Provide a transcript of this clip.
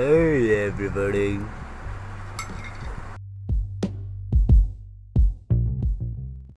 Hey everybody.